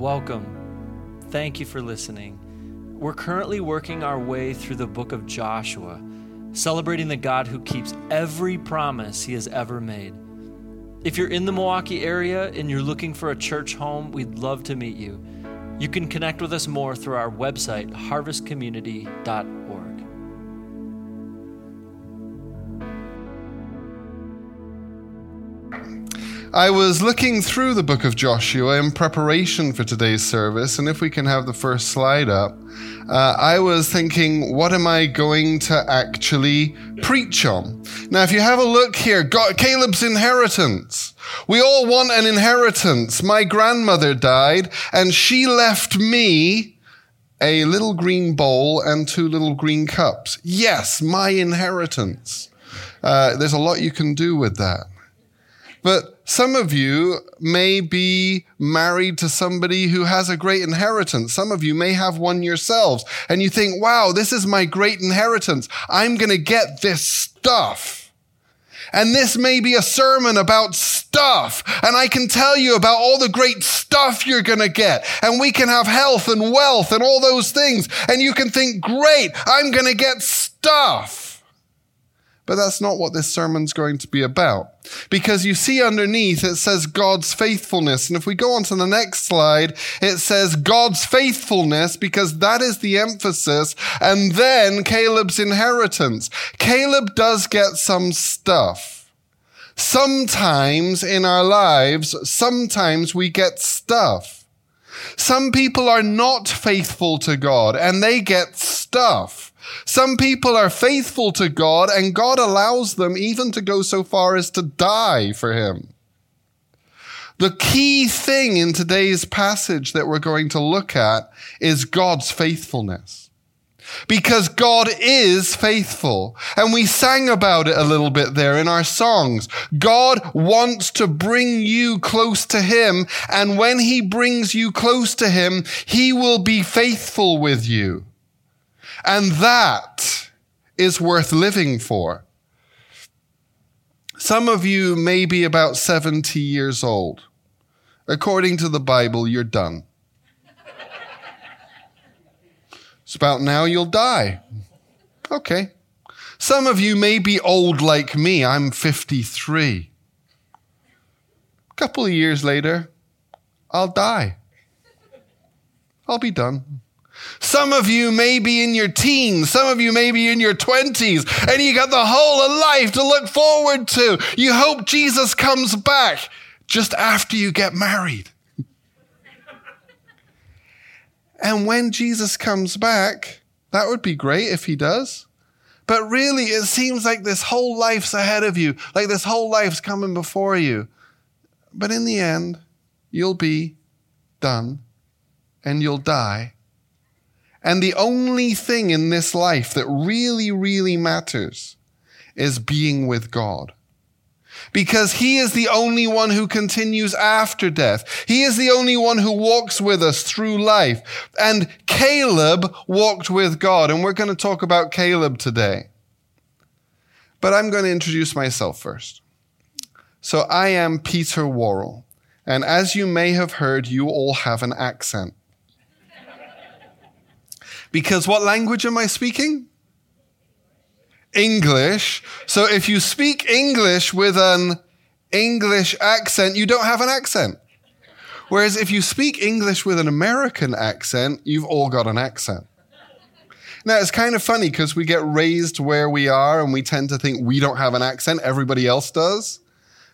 welcome. Thank you for listening. We're currently working our way through the book of Joshua, celebrating the God who keeps every promise he has ever made. If you're in the Milwaukee area and you're looking for a church home, we'd love to meet you. You can connect with us more through our website, harvestcommunity.org. I was looking through the book of Joshua in preparation for today's service, and if we can have the first slide up, uh, I was thinking, what am I going to actually preach on? Now, if you have a look here, God, Caleb's inheritance. We all want an inheritance. My grandmother died, and she left me a little green bowl and two little green cups. Yes, my inheritance. Uh, there's a lot you can do with that. But some of you may be married to somebody who has a great inheritance. Some of you may have one yourselves and you think, wow, this is my great inheritance. I'm going to get this stuff. And this may be a sermon about stuff. And I can tell you about all the great stuff you're going to get. And we can have health and wealth and all those things. And you can think, great, I'm going to get stuff. But that's not what this sermon's going to be about. Because you see underneath it says God's faithfulness. And if we go on to the next slide, it says God's faithfulness because that is the emphasis. And then Caleb's inheritance. Caleb does get some stuff. Sometimes in our lives, sometimes we get stuff. Some people are not faithful to God and they get stuff. Some people are faithful to God and God allows them even to go so far as to die for Him. The key thing in today's passage that we're going to look at is God's faithfulness. Because God is faithful. And we sang about it a little bit there in our songs. God wants to bring you close to Him. And when He brings you close to Him, He will be faithful with you. And that is worth living for. Some of you may be about 70 years old. According to the Bible, you're done. It's about now you'll die. Okay. Some of you may be old like me. I'm 53. A couple of years later, I'll die. I'll be done. Some of you may be in your teens, some of you may be in your 20s, and you got the whole of life to look forward to. You hope Jesus comes back just after you get married. and when Jesus comes back, that would be great if he does. But really, it seems like this whole life's ahead of you, like this whole life's coming before you. But in the end, you'll be done and you'll die and the only thing in this life that really, really matters is being with God. Because he is the only one who continues after death. He is the only one who walks with us through life. And Caleb walked with God. And we're going to talk about Caleb today. But I'm going to introduce myself first. So I am Peter Worrall. And as you may have heard, you all have an accent. Because what language am I speaking? English. So if you speak English with an English accent, you don't have an accent. Whereas if you speak English with an American accent, you've all got an accent. Now, it's kind of funny because we get raised where we are and we tend to think we don't have an accent, everybody else does.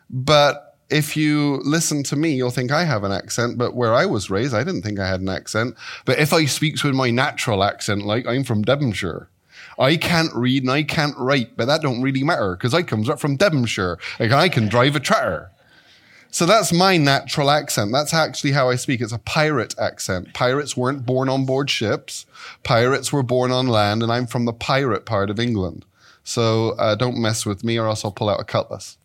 But if you listen to me, you'll think I have an accent, but where I was raised, I didn't think I had an accent. But if I speaks with my natural accent, like I'm from Devonshire, I can't read and I can't write, but that don't really matter because I comes up from Devonshire. Like I can drive a tractor. So that's my natural accent. That's actually how I speak. It's a pirate accent. Pirates weren't born on board ships. Pirates were born on land, and I'm from the pirate part of England. So uh, don't mess with me, or else I'll pull out a cutlass.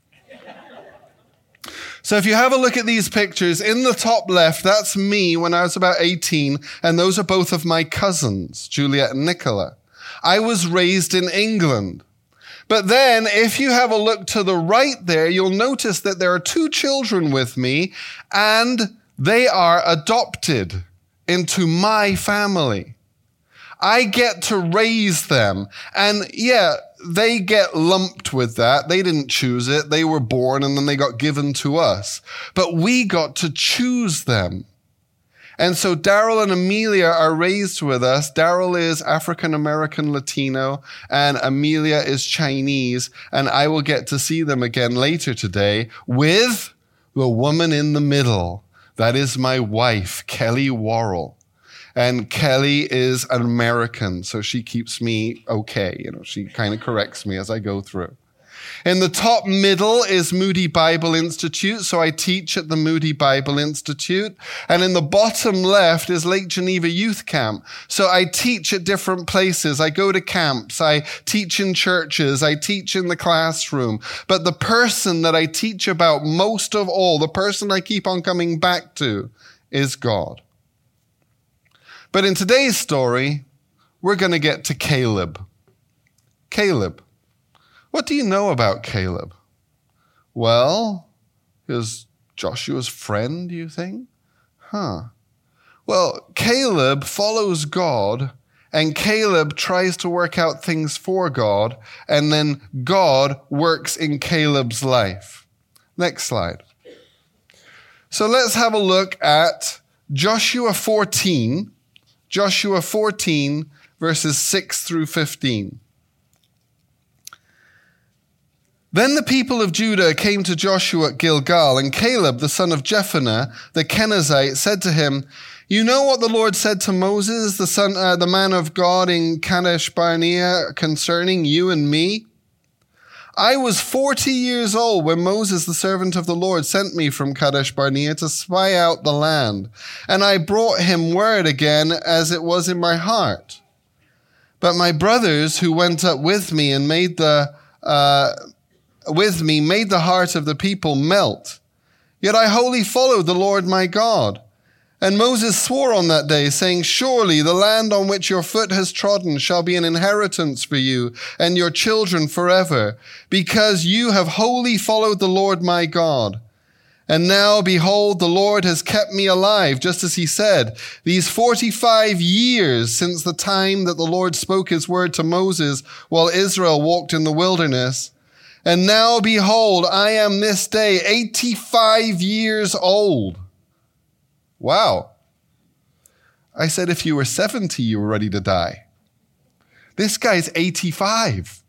So if you have a look at these pictures, in the top left, that's me when I was about 18, and those are both of my cousins, Juliet and Nicola. I was raised in England. But then, if you have a look to the right there, you'll notice that there are two children with me, and They are adopted into my family. I get to raise them. And yeah, they get lumped with that. They didn't choose it. They were born and then they got given to us. But we got to choose them. And so Daryl and Amelia are raised with us. Daryl is African American Latino and Amelia is Chinese. And I will get to see them again later today with the woman in the middle. That is my wife, Kelly Worrall. And Kelly is an American, so she keeps me okay. You know, she kind of corrects me as I go through. In the top middle is Moody Bible Institute, so I teach at the Moody Bible Institute. And in the bottom left is Lake Geneva Youth Camp. So I teach at different places. I go to camps. I teach in churches. I teach in the classroom. But the person that I teach about most of all, the person I keep on coming back to, is God. But in today's story, we're going to get to Caleb. Caleb. What do you know about Caleb? Well, he was Joshua's friend, you think? Huh. Well, Caleb follows God, and Caleb tries to work out things for God, and then God works in Caleb's life. Next slide. So let's have a look at Joshua 14, Joshua 14, verses 6 through 15. Then the people of Judah came to Joshua at Gilgal, and Caleb, the son of Jephunneh, the Kenizzite, said to him, You know what the Lord said to Moses, the son, uh, the man of God in Kadesh Barnea, concerning you and me? I was 40 years old when Moses, the servant of the Lord, sent me from Kadesh Barnea to spy out the land, and I brought him word again as it was in my heart. But my brothers who went up with me and made the uh, with me made the heart of the people melt. Yet I wholly followed the Lord my God. And Moses swore on that day, saying, Surely the land on which your foot has trodden shall be an inheritance for you and your children forever, because you have wholly followed the Lord my God. And now, behold, the Lord has kept me alive, just as he said, these 45 years since the time that the Lord spoke his word to Moses while Israel walked in the wilderness. And now, behold, I am this day 85 years old. Wow. I said if you were 70, you were ready to die. This guy's 85.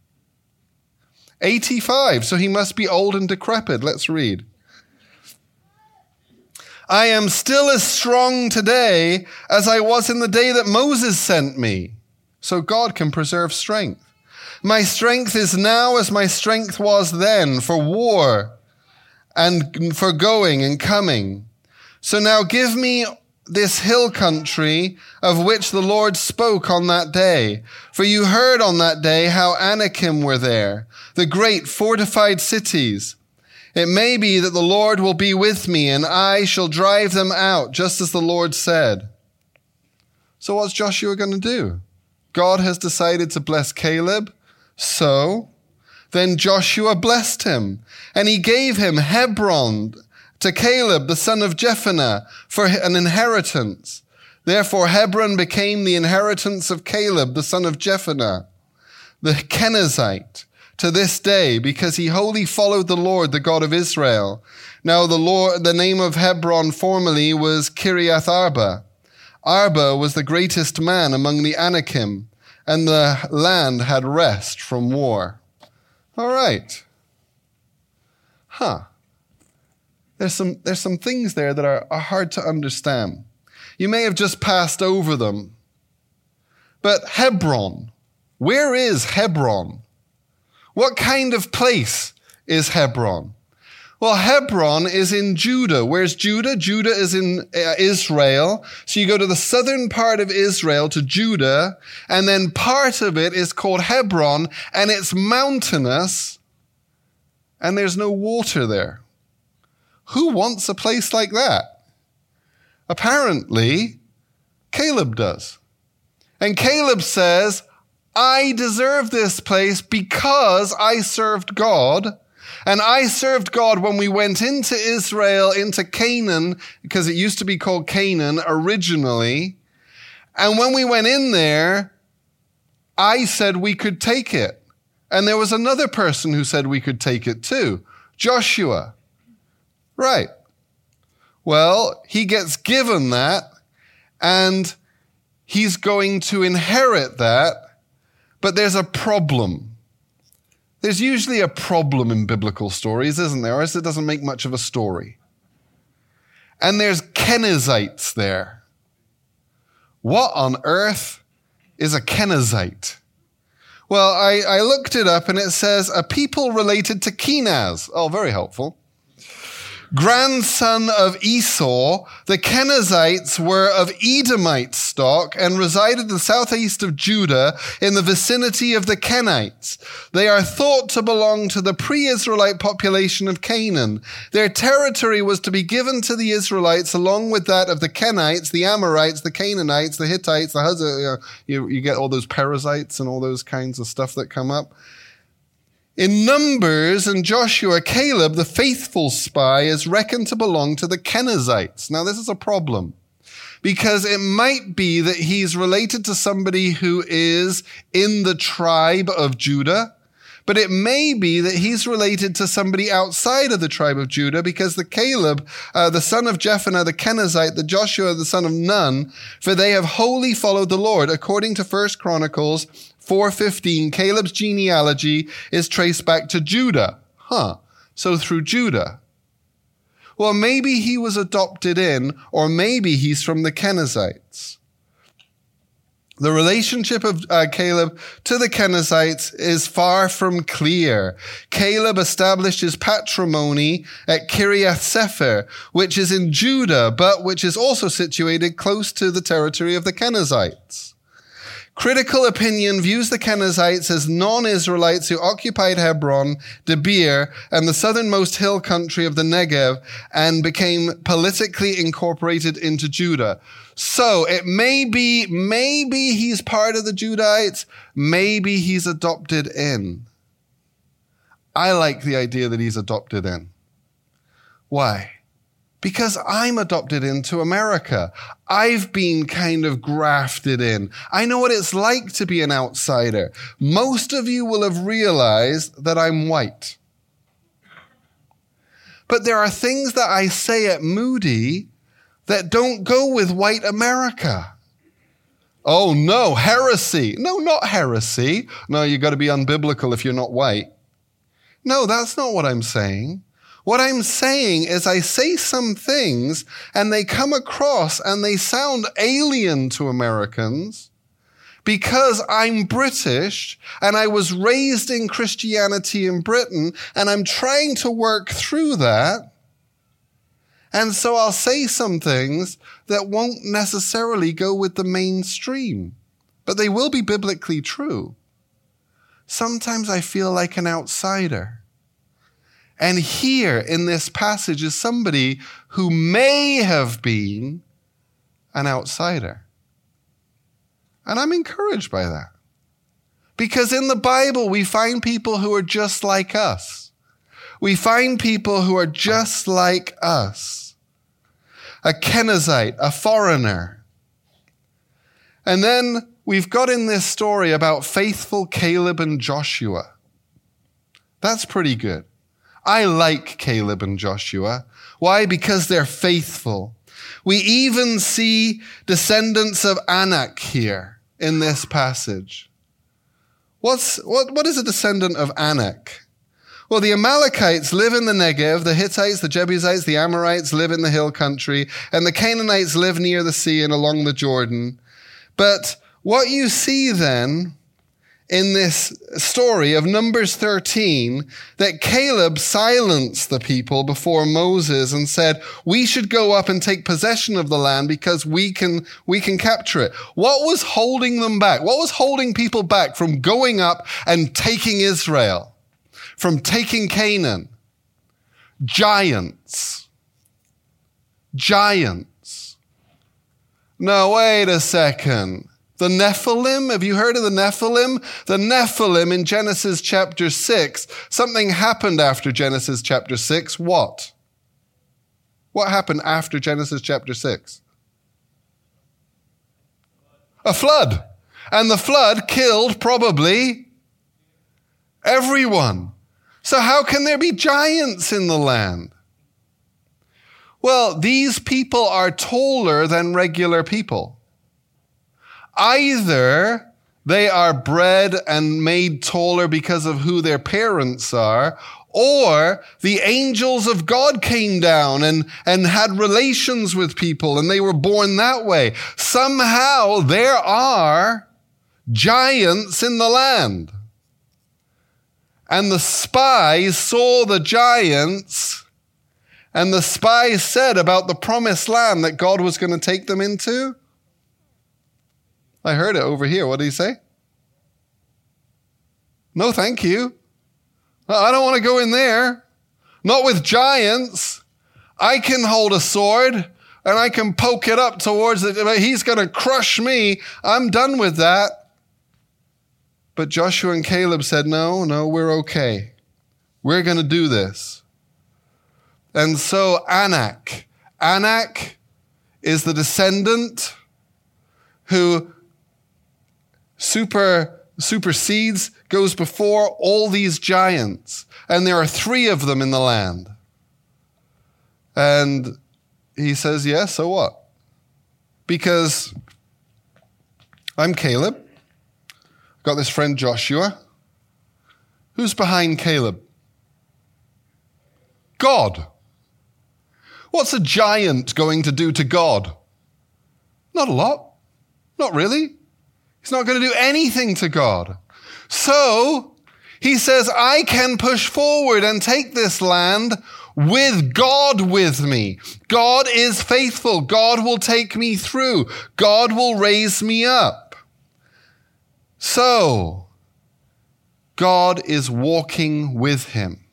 85, so he must be old and decrepit. Let's read. I am still as strong today as I was in the day that Moses sent me. So God can preserve strength. My strength is now as my strength was then for war and for going and coming. So now give me this hill country of which the Lord spoke on that day. For you heard on that day how Anakim were there, the great fortified cities. It may be that the Lord will be with me and I shall drive them out, just as the Lord said. So what's Joshua going to do? God has decided to bless Caleb. So then Joshua blessed him and he gave him Hebron to Caleb, the son of Jephunneh, for an inheritance. Therefore, Hebron became the inheritance of Caleb, the son of Jephunneh, the Kenizzite, to this day, because he wholly followed the Lord, the God of Israel. Now, the Lord, the name of Hebron formerly was Kiriath Arba. Arba was the greatest man among the Anakim, and the land had rest from war. All right. Huh there's some, there's some things there that are, are hard to understand. You may have just passed over them. But Hebron, where is Hebron? What kind of place is Hebron? Well, Hebron is in Judah. Where's Judah? Judah is in uh, Israel. So you go to the southern part of Israel to Judah, and then part of it is called Hebron, and it's mountainous, and there's no water there. Who wants a place like that? Apparently, Caleb does. And Caleb says, I deserve this place because I served God And I served God when we went into Israel, into Canaan, because it used to be called Canaan originally. And when we went in there, I said we could take it. And there was another person who said we could take it too Joshua. Right. Well, he gets given that, and he's going to inherit that, but there's a problem. There's usually a problem in biblical stories, isn't there? Or else it doesn't make much of a story. And there's Kenizzites there. What on earth is a Kenizzite? Well, I, I looked it up and it says a people related to Kenaz. Oh, very helpful grandson of Esau, the Kenizzites were of Edomite stock and resided in the southeast of Judah in the vicinity of the Kenites. They are thought to belong to the pre-Israelite population of Canaan. Their territory was to be given to the Israelites along with that of the Kenites, the Amorites, the Canaanites, the Hittites, the Huzzites. You, you get all those Perizzites and all those kinds of stuff that come up. In Numbers and Joshua, Caleb, the faithful spy, is reckoned to belong to the Kenizzites. Now, this is a problem because it might be that he's related to somebody who is in the tribe of Judah, but it may be that he's related to somebody outside of the tribe of Judah because the Caleb, uh, the son of Jephunneh, the Kenizzite, the Joshua, the son of Nun, for they have wholly followed the Lord, according to First Chronicles 415, Caleb's genealogy is traced back to Judah. Huh. So through Judah. Well, maybe he was adopted in, or maybe he's from the Kenizzites. The relationship of uh, Caleb to the Kenizzites is far from clear. Caleb established his patrimony at Kiriath Sefer, which is in Judah, but which is also situated close to the territory of the Kenizzites. Critical opinion views the Kenizzites as non-Israelites who occupied Hebron, Debir, and the southernmost hill country of the Negev and became politically incorporated into Judah. So it may be, maybe he's part of the Judahites, maybe he's adopted in. I like the idea that he's adopted in. Why? Because I'm adopted into America. I've been kind of grafted in. I know what it's like to be an outsider. Most of you will have realized that I'm white. But there are things that I say at Moody that don't go with white America. Oh no, heresy. No, not heresy. No, you've got to be unbiblical if you're not white. No, that's not what I'm saying. What I'm saying is I say some things and they come across and they sound alien to Americans because I'm British and I was raised in Christianity in Britain and I'm trying to work through that. And so I'll say some things that won't necessarily go with the mainstream, but they will be biblically true. Sometimes I feel like an outsider. And here in this passage is somebody who may have been an outsider. And I'm encouraged by that. Because in the Bible, we find people who are just like us. We find people who are just like us. A Kenizzite, a foreigner. And then we've got in this story about faithful Caleb and Joshua. That's pretty good. I like Caleb and Joshua. Why? Because they're faithful. We even see descendants of Anak here in this passage. What's, what, what is a descendant of Anak? Well, the Amalekites live in the Negev, the Hittites, the Jebusites, the Amorites live in the hill country, and the Canaanites live near the sea and along the Jordan. But what you see then in this story of Numbers 13 that Caleb silenced the people before Moses and said, we should go up and take possession of the land because we can, we can capture it. What was holding them back? What was holding people back from going up and taking Israel? From taking Canaan? Giants. Giants. No, wait a second. The Nephilim, have you heard of the Nephilim? The Nephilim in Genesis chapter 6, something happened after Genesis chapter 6. What? What happened after Genesis chapter 6? A flood. And the flood killed probably everyone. So, how can there be giants in the land? Well, these people are taller than regular people. Either they are bred and made taller because of who their parents are, or the angels of God came down and, and had relations with people and they were born that way. Somehow there are giants in the land. And the spies saw the giants, and the spies said about the promised land that God was going to take them into. I heard it over here. What did he say? No, thank you. I don't want to go in there. Not with giants. I can hold a sword and I can poke it up towards it. but He's going to crush me. I'm done with that. But Joshua and Caleb said, No, no, we're okay. We're going to do this. And so Anak, Anak is the descendant who super supersedes, goes before all these giants. And there are three of them in the land. And he says, Yeah, so what? Because I'm Caleb. I've got this friend Joshua. Who's behind Caleb? God. What's a giant going to do to God? Not a lot. Not really. He's not going to do anything to God. So he says, I can push forward and take this land with God with me. God is faithful. God will take me through. God will raise me up. So, God is walking with him.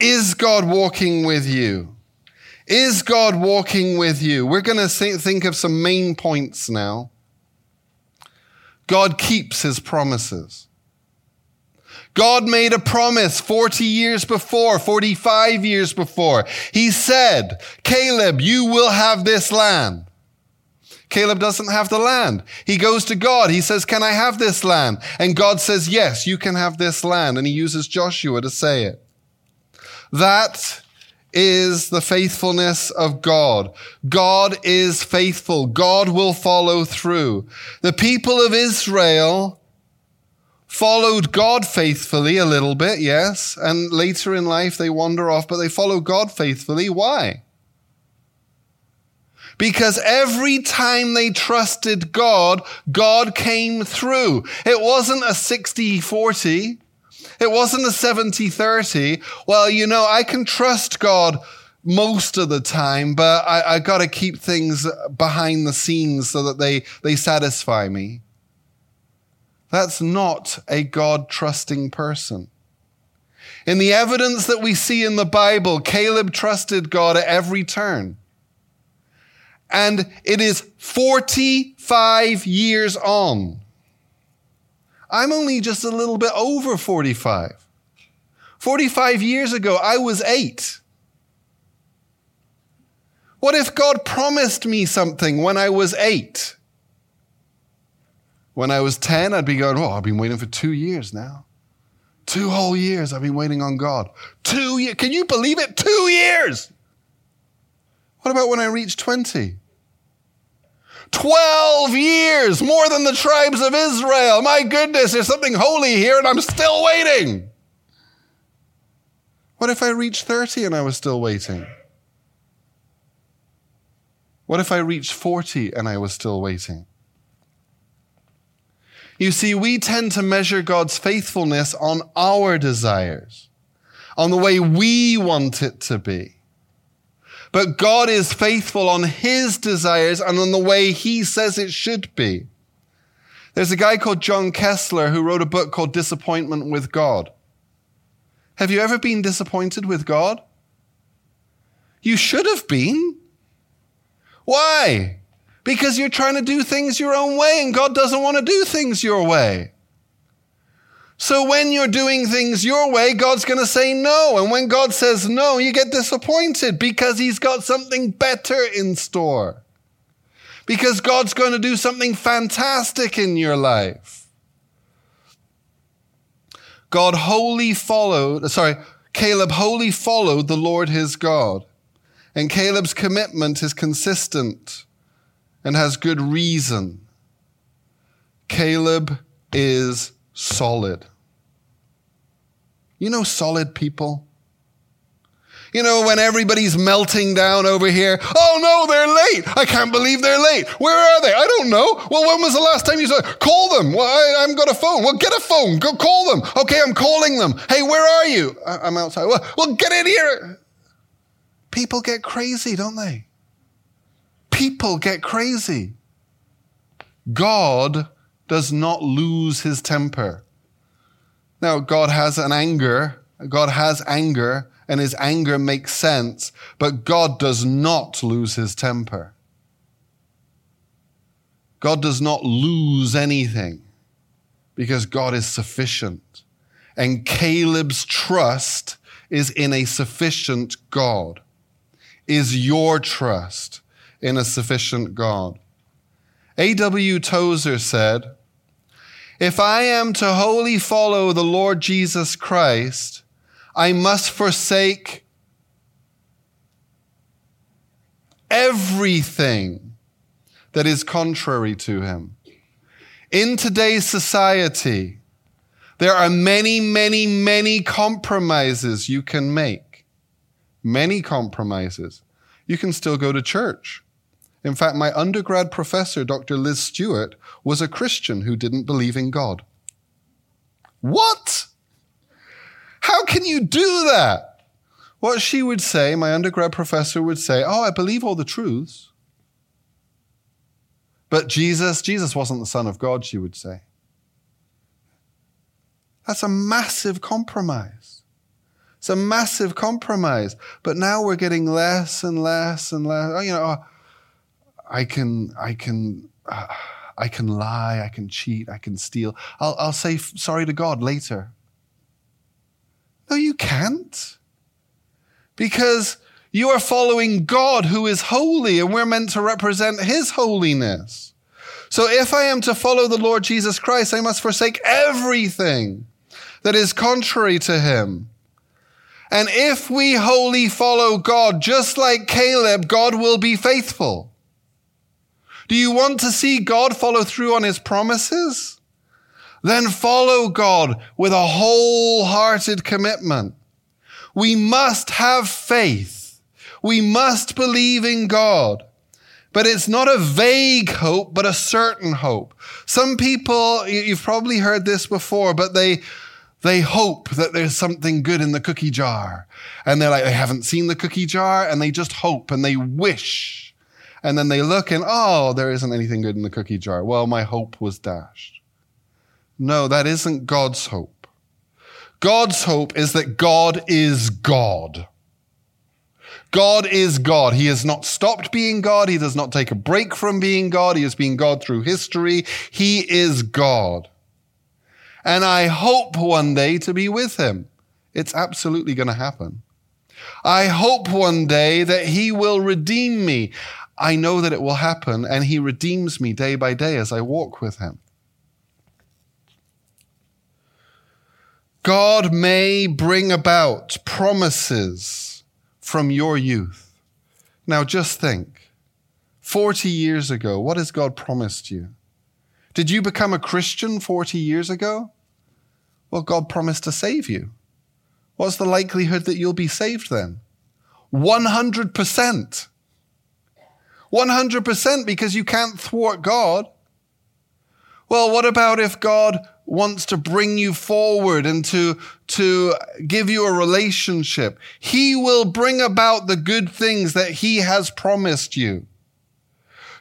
Is God walking with you? Is God walking with you? We're going to think of some main points now. God keeps his promises. God made a promise 40 years before, 45 years before. He said, Caleb, you will have this land. Caleb doesn't have the land. He goes to God. He says, Can I have this land? And God says, Yes, you can have this land. And he uses Joshua to say it. That is the faithfulness of God. God is faithful. God will follow through. The people of Israel followed God faithfully a little bit, yes, and later in life they wander off, but they follow God faithfully. Why? Because every time they trusted God, God came through. It wasn't a 60 40. It wasn't a 70 30. Well, you know, I can trust God most of the time, but I, I got to keep things behind the scenes so that they, they satisfy me. That's not a God trusting person. In the evidence that we see in the Bible, Caleb trusted God at every turn. And it is 45 years on I'm only just a little bit over 45. 45 years ago, I was eight. What if God promised me something when I was eight? When I was 10, I'd be going, Oh, I've been waiting for two years now. Two whole years I've been waiting on God. Two years. Can you believe it? Two years. What about when I reach 20? 12 years, more than the tribes of Israel. My goodness, there's something holy here and I'm still waiting. What if I reached 30 and I was still waiting? What if I reached 40 and I was still waiting? You see, we tend to measure God's faithfulness on our desires, on the way we want it to be. But God is faithful on his desires and on the way he says it should be. There's a guy called John Kessler who wrote a book called Disappointment with God. Have you ever been disappointed with God? You should have been. Why? because you're trying to do things your own way and God doesn't want to do things your way. So when you're doing things your way, God's going to say no. And when God says no, you get disappointed because he's got something better in store. Because God's going to do something fantastic in your life. God wholly followed, sorry, Caleb wholly followed the Lord his God. And Caleb's commitment is consistent and has good reason. Caleb is solid. You know, solid people? You know, when everybody's melting down over here, oh no, they're late. I can't believe they're late. Where are they? I don't know. Well, when was the last time you saw? Call them. Well, I, haven't got a phone. Well, get a phone. Go call them. Okay, I'm calling them. Hey, where are you? I, am outside. Well, well, get in here. People get crazy, don't they? People get crazy. God does not lose his temper. Now, God has an anger. God has anger, and his anger makes sense, but God does not lose his temper. God does not lose anything because God is sufficient. And Caleb's trust is in a sufficient God. Is your trust in a sufficient God? A.W. Tozer said, if I am to wholly follow the Lord Jesus Christ, I must forsake everything that is contrary to him. In today's society, there are many, many, many compromises you can make. Many compromises. You can still go to church. In fact, my undergrad professor, Dr. Liz Stewart, was a Christian who didn't believe in God. What? How can you do that? What she would say, my undergrad professor would say, Oh, I believe all the truths. But Jesus, Jesus wasn't the Son of God, she would say. That's a massive compromise. It's a massive compromise. But now we're getting less and less and less. Oh, you know, oh, I can, I can, uh, I can lie, I can cheat, I can steal. I'll, I'll say sorry to God later. No, you can't. Because you are following God who is holy and we're meant to represent his holiness. So if I am to follow the Lord Jesus Christ, I must forsake everything that is contrary to him. And if we wholly follow God, just like Caleb, God will be faithful. Do you want to see God follow through on his promises? Then follow God with a wholehearted commitment. We must have faith. We must believe in God. But it's not a vague hope, but a certain hope. Some people, you've probably heard this before, but they, they hope that there's something good in the cookie jar. And they're like, they haven't seen the cookie jar and they just hope and they wish and then they look and, oh, there isn't anything good in the cookie jar. Well, my hope was dashed. No, that isn't God's hope. God's hope is that God is God. God is God. He has not stopped being God. He does not take a break from being God. He has been God through history. He is God. And I hope one day to be with him. It's absolutely going to happen. I hope one day that he will redeem me. I know that it will happen, and He redeems me day by day as I walk with Him. God may bring about promises from your youth. Now, just think 40 years ago, what has God promised you? Did you become a Christian 40 years ago? Well, God promised to save you. What's the likelihood that you'll be saved then? 100%. 100% because you can't thwart God. Well, what about if God wants to bring you forward and to, to give you a relationship? He will bring about the good things that He has promised you.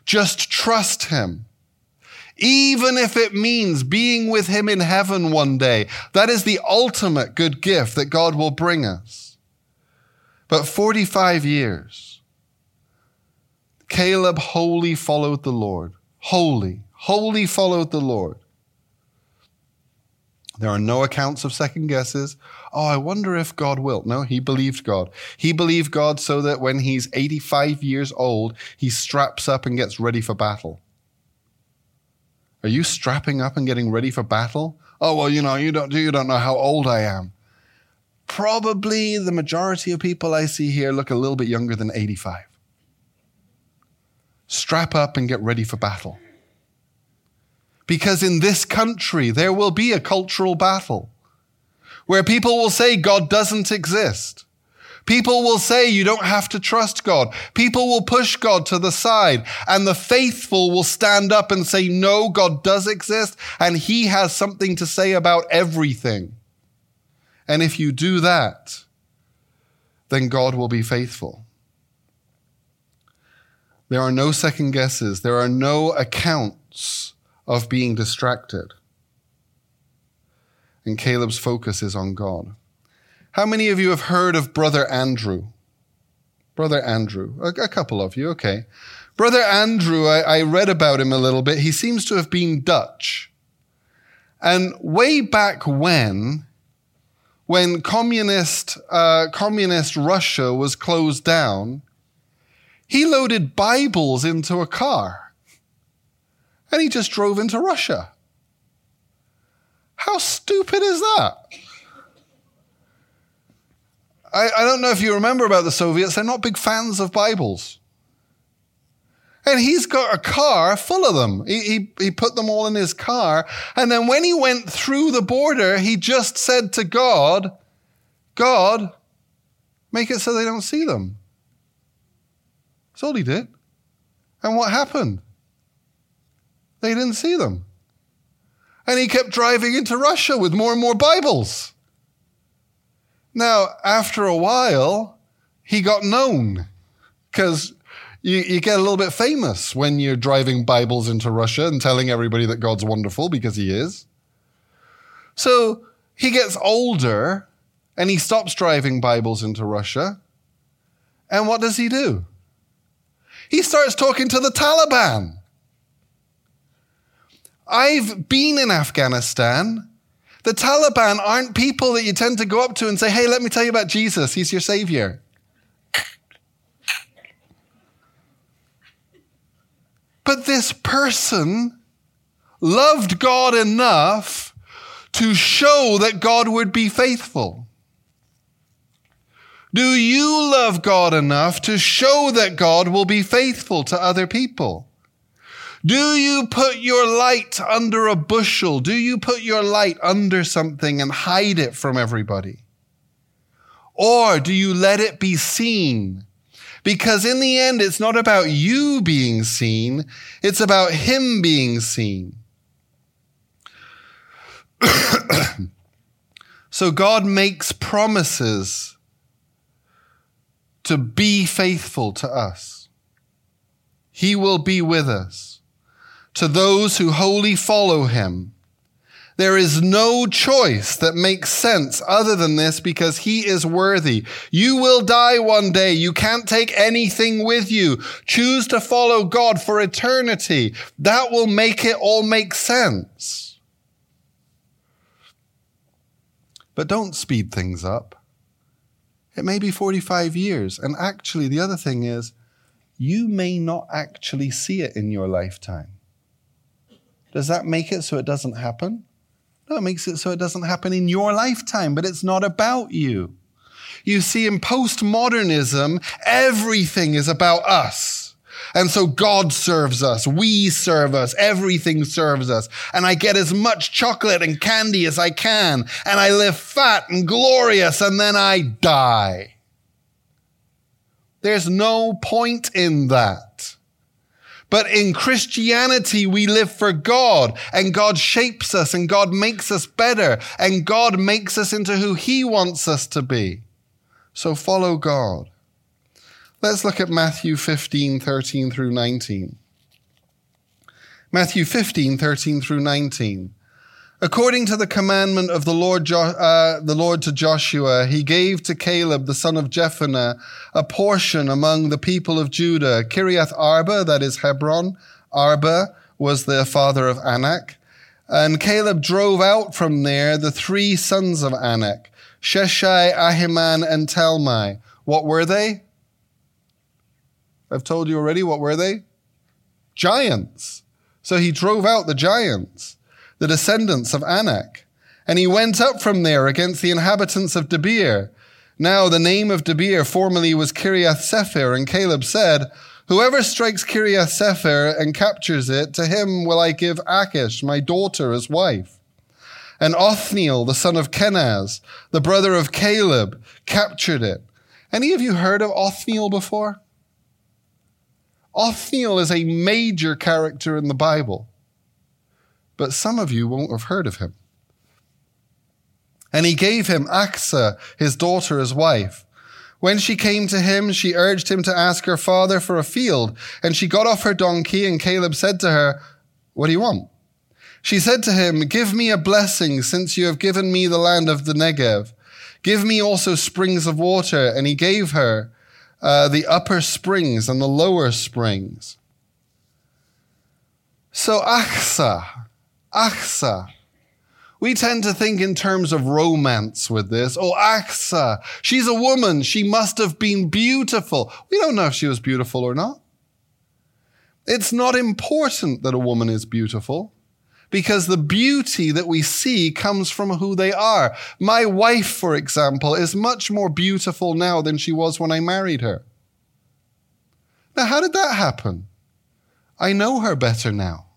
Just trust Him. Even if it means being with Him in heaven one day, that is the ultimate good gift that God will bring us. But 45 years, Caleb wholly followed the Lord. Wholly, wholly followed the Lord. There are no accounts of second guesses. Oh, I wonder if God will. No, he believed God. He believed God so that when he's 85 years old, he straps up and gets ready for battle. Are you strapping up and getting ready for battle? Oh, well, you know, you don't, you don't know how old I am. Probably the majority of people I see here look a little bit younger than 85. Strap up and get ready for battle. Because in this country, there will be a cultural battle where people will say God doesn't exist. People will say you don't have to trust God. People will push God to the side and the faithful will stand up and say, no, God does exist and he has something to say about everything. And if you do that, then God will be faithful. There are no second guesses. There are no accounts of being distracted. And Caleb's focus is on God. How many of you have heard of Brother Andrew? Brother Andrew. A, a couple of you, okay. Brother Andrew, I, I read about him a little bit. He seems to have been Dutch. And way back when, when communist, uh, communist Russia was closed down, he loaded Bibles into a car and he just drove into Russia. How stupid is that? I, I don't know if you remember about the Soviets, they're not big fans of Bibles. And he's got a car full of them. He, he, he, put them all in his car. And then when he went through the border, he just said to God, God, make it so they don't see them. He did. And what happened? They didn't see them. And he kept driving into Russia with more and more Bibles. Now, after a while, he got known because you, you, get a little bit famous when you're driving Bibles into Russia and telling everybody that God's wonderful because he is. So he gets older and he stops driving Bibles into Russia. And what does he do? He starts talking to the Taliban. I've been in Afghanistan the Taliban aren't people that you tend to go up to and say, hey, let me tell you about Jesus. He's your savior. But this person loved God enough to show that God would be faithful. Do you love God enough to show that God will be faithful to other people? Do you put your light under a bushel? Do you put your light under something and hide it from everybody? Or do you let it be seen? Because in the end, it's not about you being seen, it's about Him being seen. so God makes promises to be faithful to us. He will be with us to those who wholly follow him. There is no choice that makes sense other than this because he is worthy. You will die one day. You can't take anything with you. Choose to follow God for eternity. That will make it all make sense. But don't speed things up. It may be 45 years. And actually, the other thing is, you may not actually see it in your lifetime. Does that make it so it doesn't happen? No, it makes it so it doesn't happen in your lifetime, but it's not about you. You see, in postmodernism, everything is about us. And so God serves us. We serve us. Everything serves us. And I get as much chocolate and candy as I can. And I live fat and glorious and then I die. There's no point in that. But in Christianity, we live for God and God shapes us and God makes us better and God makes us into who He wants us to be. So follow God. Let's look at Matthew 15, 13 through 19. Matthew 15, 13 through 19. According to the commandment of the Lord, jo- uh, the Lord to Joshua, he gave to Caleb the son of Jephunneh a portion among the people of Judah. Kiriath Arba, that is Hebron. Arba was the father of Anak. And Caleb drove out from there the three sons of Anak, Sheshai, Ahiman, and Talmai. What were they? I've told you already. What were they? Giants. So he drove out the giants the descendants of Anak. And he went up from there against the inhabitants of Debir. Now the name of Debir formerly was Kiriath Sephir, and Caleb said, Whoever strikes Kiriath Sephir and captures it, to him will I give Achsah, my daughter, as wife. And Othniel, the son of Kenaz, the brother of Caleb, captured it. Any of you heard of Othniel before? Othniel is a major character in the Bible but some of you won't have heard of him. And he gave him Achsah, his daughter, as wife. When she came to him, she urged him to ask her father for a field. And she got off her donkey, and Caleb said to her, What do you want? She said to him, Give me a blessing, since you have given me the land of the Negev. Give me also springs of water. And he gave her uh, the upper springs and the lower springs. So Achsah, Achsah. We tend to think in terms of romance with this. Oh, Achsah, she's a woman. She must have been beautiful. We don't know if she was beautiful or not. It's not important that a woman is beautiful because the beauty that we see comes from who they are. My wife, for example, is much more beautiful now than she was when I married her. Now, how did that happen? I know her better now.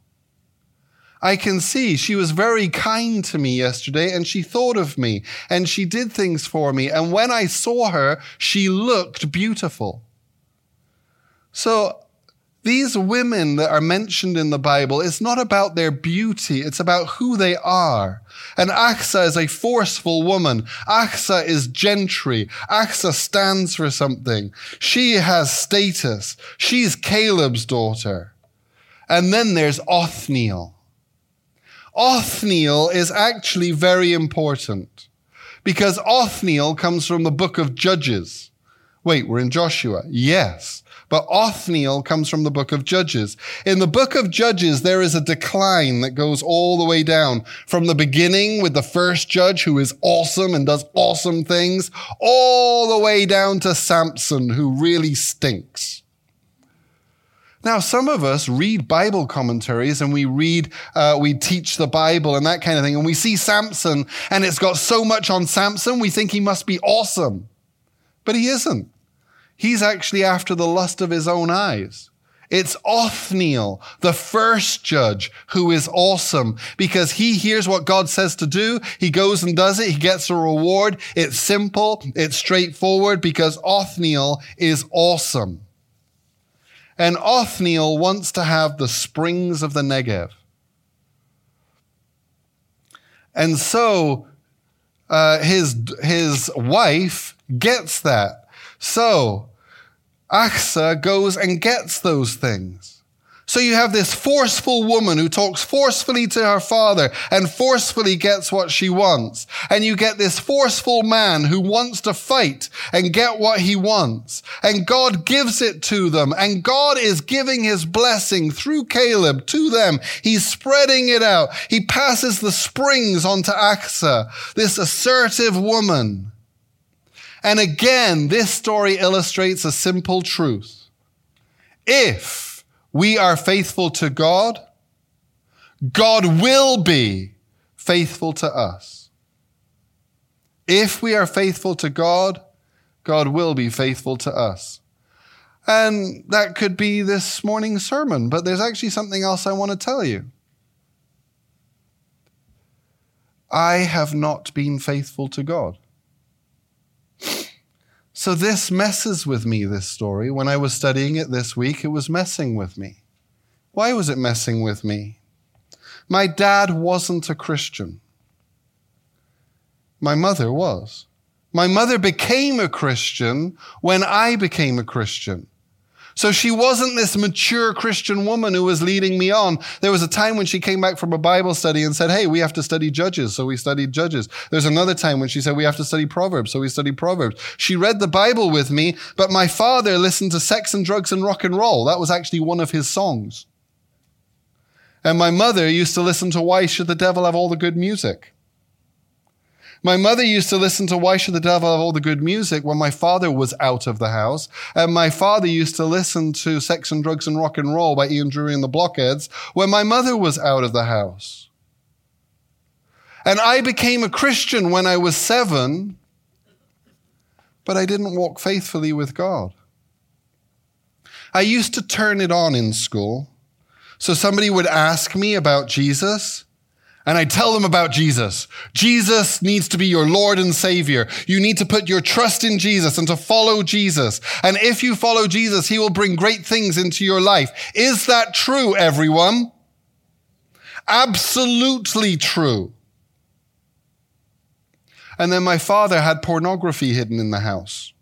I can see she was very kind to me yesterday and she thought of me and she did things for me. And when I saw her, she looked beautiful. So these women that are mentioned in the Bible, it's not about their beauty, it's about who they are. And Achsah is a forceful woman. Achsah is gentry. Achsah stands for something. She has status. She's Caleb's daughter. And then there's Othniel. Othniel is actually very important because Othniel comes from the book of Judges. Wait, we're in Joshua. Yes. But Othniel comes from the book of Judges. In the book of Judges, there is a decline that goes all the way down from the beginning with the first judge who is awesome and does awesome things, all the way down to Samson who really stinks. Now, some of us read Bible commentaries and we read, uh, we teach the Bible and that kind of thing, and we see Samson and it's got so much on Samson, we think he must be awesome. But he isn't. He's actually after the lust of his own eyes. It's Othniel, the first judge, who is awesome because he hears what God says to do. He goes and does it. He gets a reward. It's simple. It's straightforward because Othniel is awesome. And Othniel wants to have the springs of the Negev. And so uh, his, his wife gets that. So Achsah goes and gets those things. So you have this forceful woman who talks forcefully to her father and forcefully gets what she wants. And you get this forceful man who wants to fight and get what he wants. And God gives it to them. And God is giving his blessing through Caleb to them. He's spreading it out. He passes the springs onto Achsah, this assertive woman. And again, this story illustrates a simple truth. If we are faithful to God, God will be faithful to us. If we are faithful to God, God will be faithful to us. And that could be this morning's sermon, but there's actually something else I want to tell you. I have not been faithful to God. So this messes with me, this story. When I was studying it this week, it was messing with me. Why was it messing with me? My dad wasn't a Christian. My mother was. My mother became a Christian when I became a Christian. So she wasn't this mature Christian woman who was leading me on. There was a time when she came back from a Bible study and said, Hey, we have to study Judges. So we studied Judges. There's another time when she said, We have to study Proverbs. So we studied Proverbs. She read the Bible with me, but my father listened to sex and drugs and rock and roll. That was actually one of his songs. And my mother used to listen to Why Should the Devil Have All the Good Music? My mother used to listen to Why Should the Devil Have All the Good Music when my father was out of the house. And my father used to listen to Sex and Drugs and Rock and Roll by Ian Dury and the Blockheads when my mother was out of the house. And I became a Christian when I was seven, but I didn't walk faithfully with God. I used to turn it on in school. So somebody would ask me about Jesus and I tell them about Jesus. Jesus needs to be your Lord and Savior. You need to put your trust in Jesus and to follow Jesus. And if you follow Jesus, He will bring great things into your life. Is that true, everyone? Absolutely true. And then my father had pornography hidden in the house.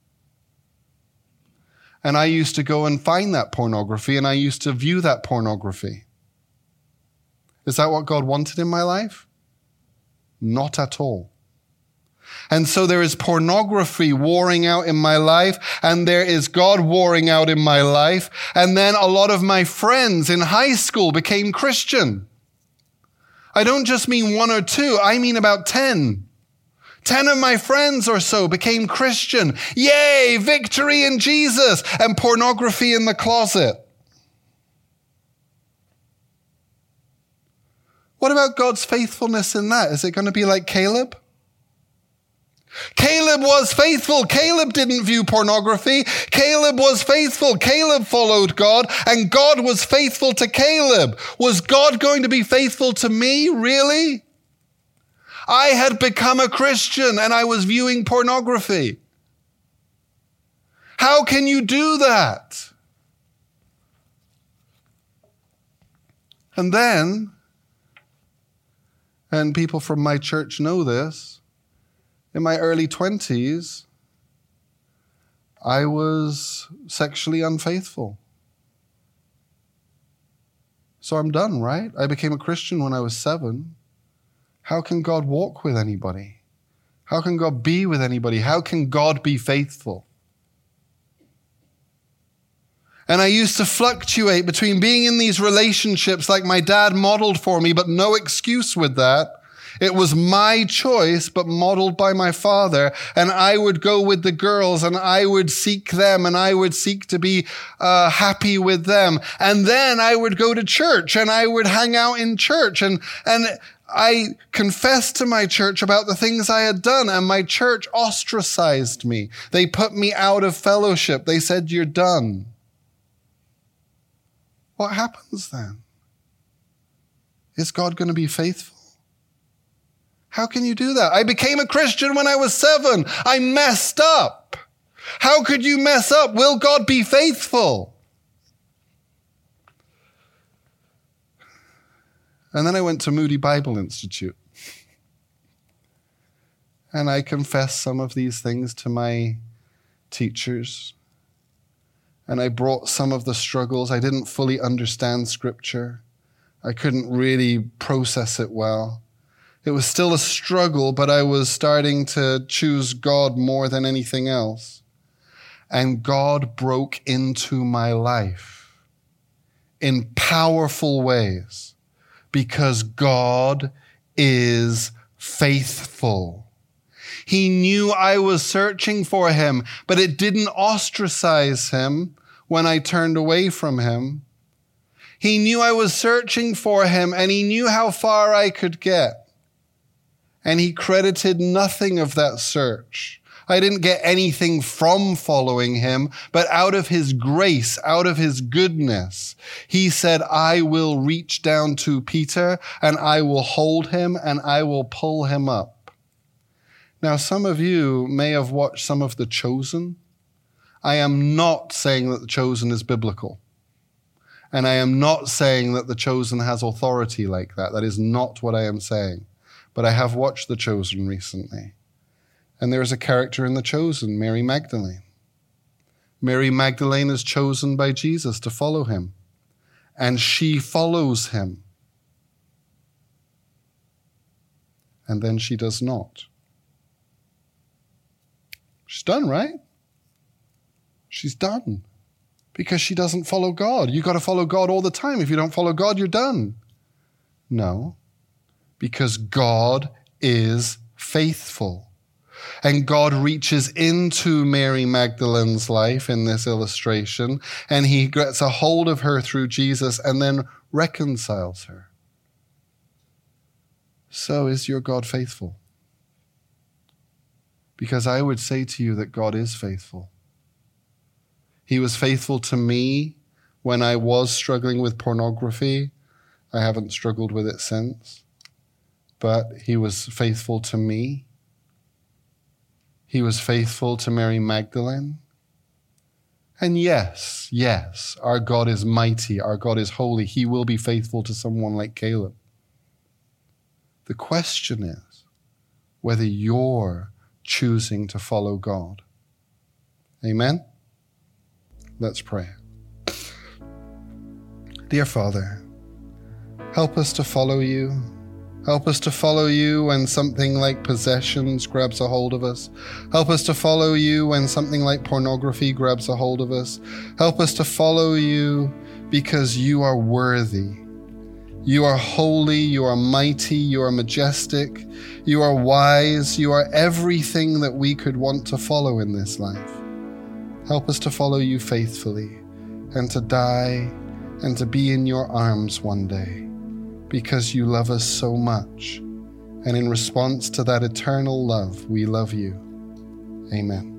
And I used to go and find that pornography and I used to view that pornography. Is that what God wanted in my life? Not at all. And so there is pornography warring out in my life, and there is God warring out in my life. And then a lot of my friends in high school became Christian. I don't just mean one or two, I mean about 10. 10 of my friends or so became Christian. Yay, victory in Jesus and pornography in the closet. What about God's faithfulness in that? Is it going to be like Caleb? Caleb was faithful. Caleb didn't view pornography. Caleb was faithful. Caleb followed God and God was faithful to Caleb. Was God going to be faithful to me? Really? I had become a Christian and I was viewing pornography. How can you do that? And then and people from my church know this, in my early 20s, I was sexually unfaithful. So I'm done, right? I became a Christian when I was seven. How can God walk with anybody? How can God be with anybody? How can God be faithful? And I used to fluctuate between being in these relationships like my dad modeled for me, but no excuse with that. It was my choice, but modeled by my father. And I would go with the girls and I would seek them and I would seek to be uh, happy with them. And then I would go to church and I would hang out in church and, and I confessed to my church about the things I had done, and my church ostracized me. They put me out of fellowship. They said, You're done. What happens then? Is God going to be faithful? How can you do that? I became a Christian when I was seven. I messed up. How could you mess up? Will God be faithful? And then I went to Moody Bible Institute. And I confessed some of these things to my teachers and I brought some of the struggles. I didn't fully understand scripture. I couldn't really process it well. It was still a struggle, but I was starting to choose God more than anything else. And God broke into my life in powerful ways because God is faithful. He knew I was searching for him, but it didn't ostracize him when I turned away from him. He knew I was searching for him and he knew how far I could get. And he credited nothing of that search. I didn't get anything from following him, but out of his grace, out of his goodness, he said, I will reach down to Peter and I will hold him and I will pull him up. Now, some of you may have watched some of The Chosen. I am not saying that The Chosen is biblical. And I am not saying that The Chosen has authority like that. That is not what I am saying. But I have watched The Chosen recently. And there is a character in The Chosen, Mary Magdalene. Mary Magdalene is chosen by Jesus to follow him, and she follows him. And then she does not. She's done, right? She's done because she doesn't follow God. You got to follow God all the time. If you don't follow God, you're done. No, because God is faithful. And God reaches into Mary Magdalene's life in this illustration, and he gets a hold of her through Jesus and then reconciles her. So is your God faithful? Because I would say to you that God is faithful. He was faithful to me when I was struggling with pornography. I haven't struggled with it since. But he was faithful to me. He was faithful to Mary Magdalene. And yes, yes, our God is mighty, our God is holy. He will be faithful to someone like Caleb. The question is whether you're choosing to follow God. Amen? Let's pray. Dear Father, help us to follow you. Help us to follow you when something like possessions grabs a hold of us. Help us to follow you when something like pornography grabs a hold of us. Help us to follow you because you are worthy. You are holy, you are mighty, you are majestic, you are wise, you are everything that we could want to follow in this life. Help us to follow you faithfully and to die and to be in your arms one day because you love us so much. And in response to that eternal love, we love you. Amen.